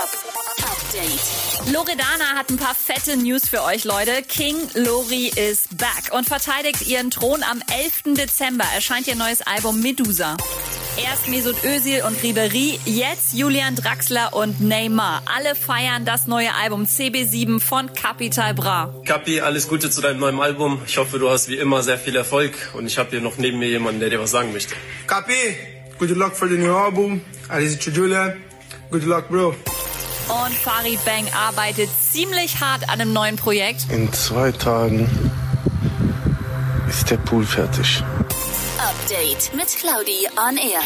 Update. Loredana hat ein paar fette News für euch, Leute. King Lori is back und verteidigt ihren Thron am 11. Dezember. Erscheint ihr neues Album Medusa. Erst Mesut Özil und Ribery, jetzt Julian Draxler und Neymar. Alle feiern das neue Album CB7 von Capital Bra. Capi, alles Gute zu deinem neuen Album. Ich hoffe, du hast wie immer sehr viel Erfolg und ich habe hier noch neben mir jemanden, der dir was sagen möchte. Capi, good luck for the new album. Alice Julian, good luck, bro. Und Farid Bang arbeitet ziemlich hart an einem neuen Projekt. In zwei Tagen ist der Pool fertig. Update mit Claudi on Air.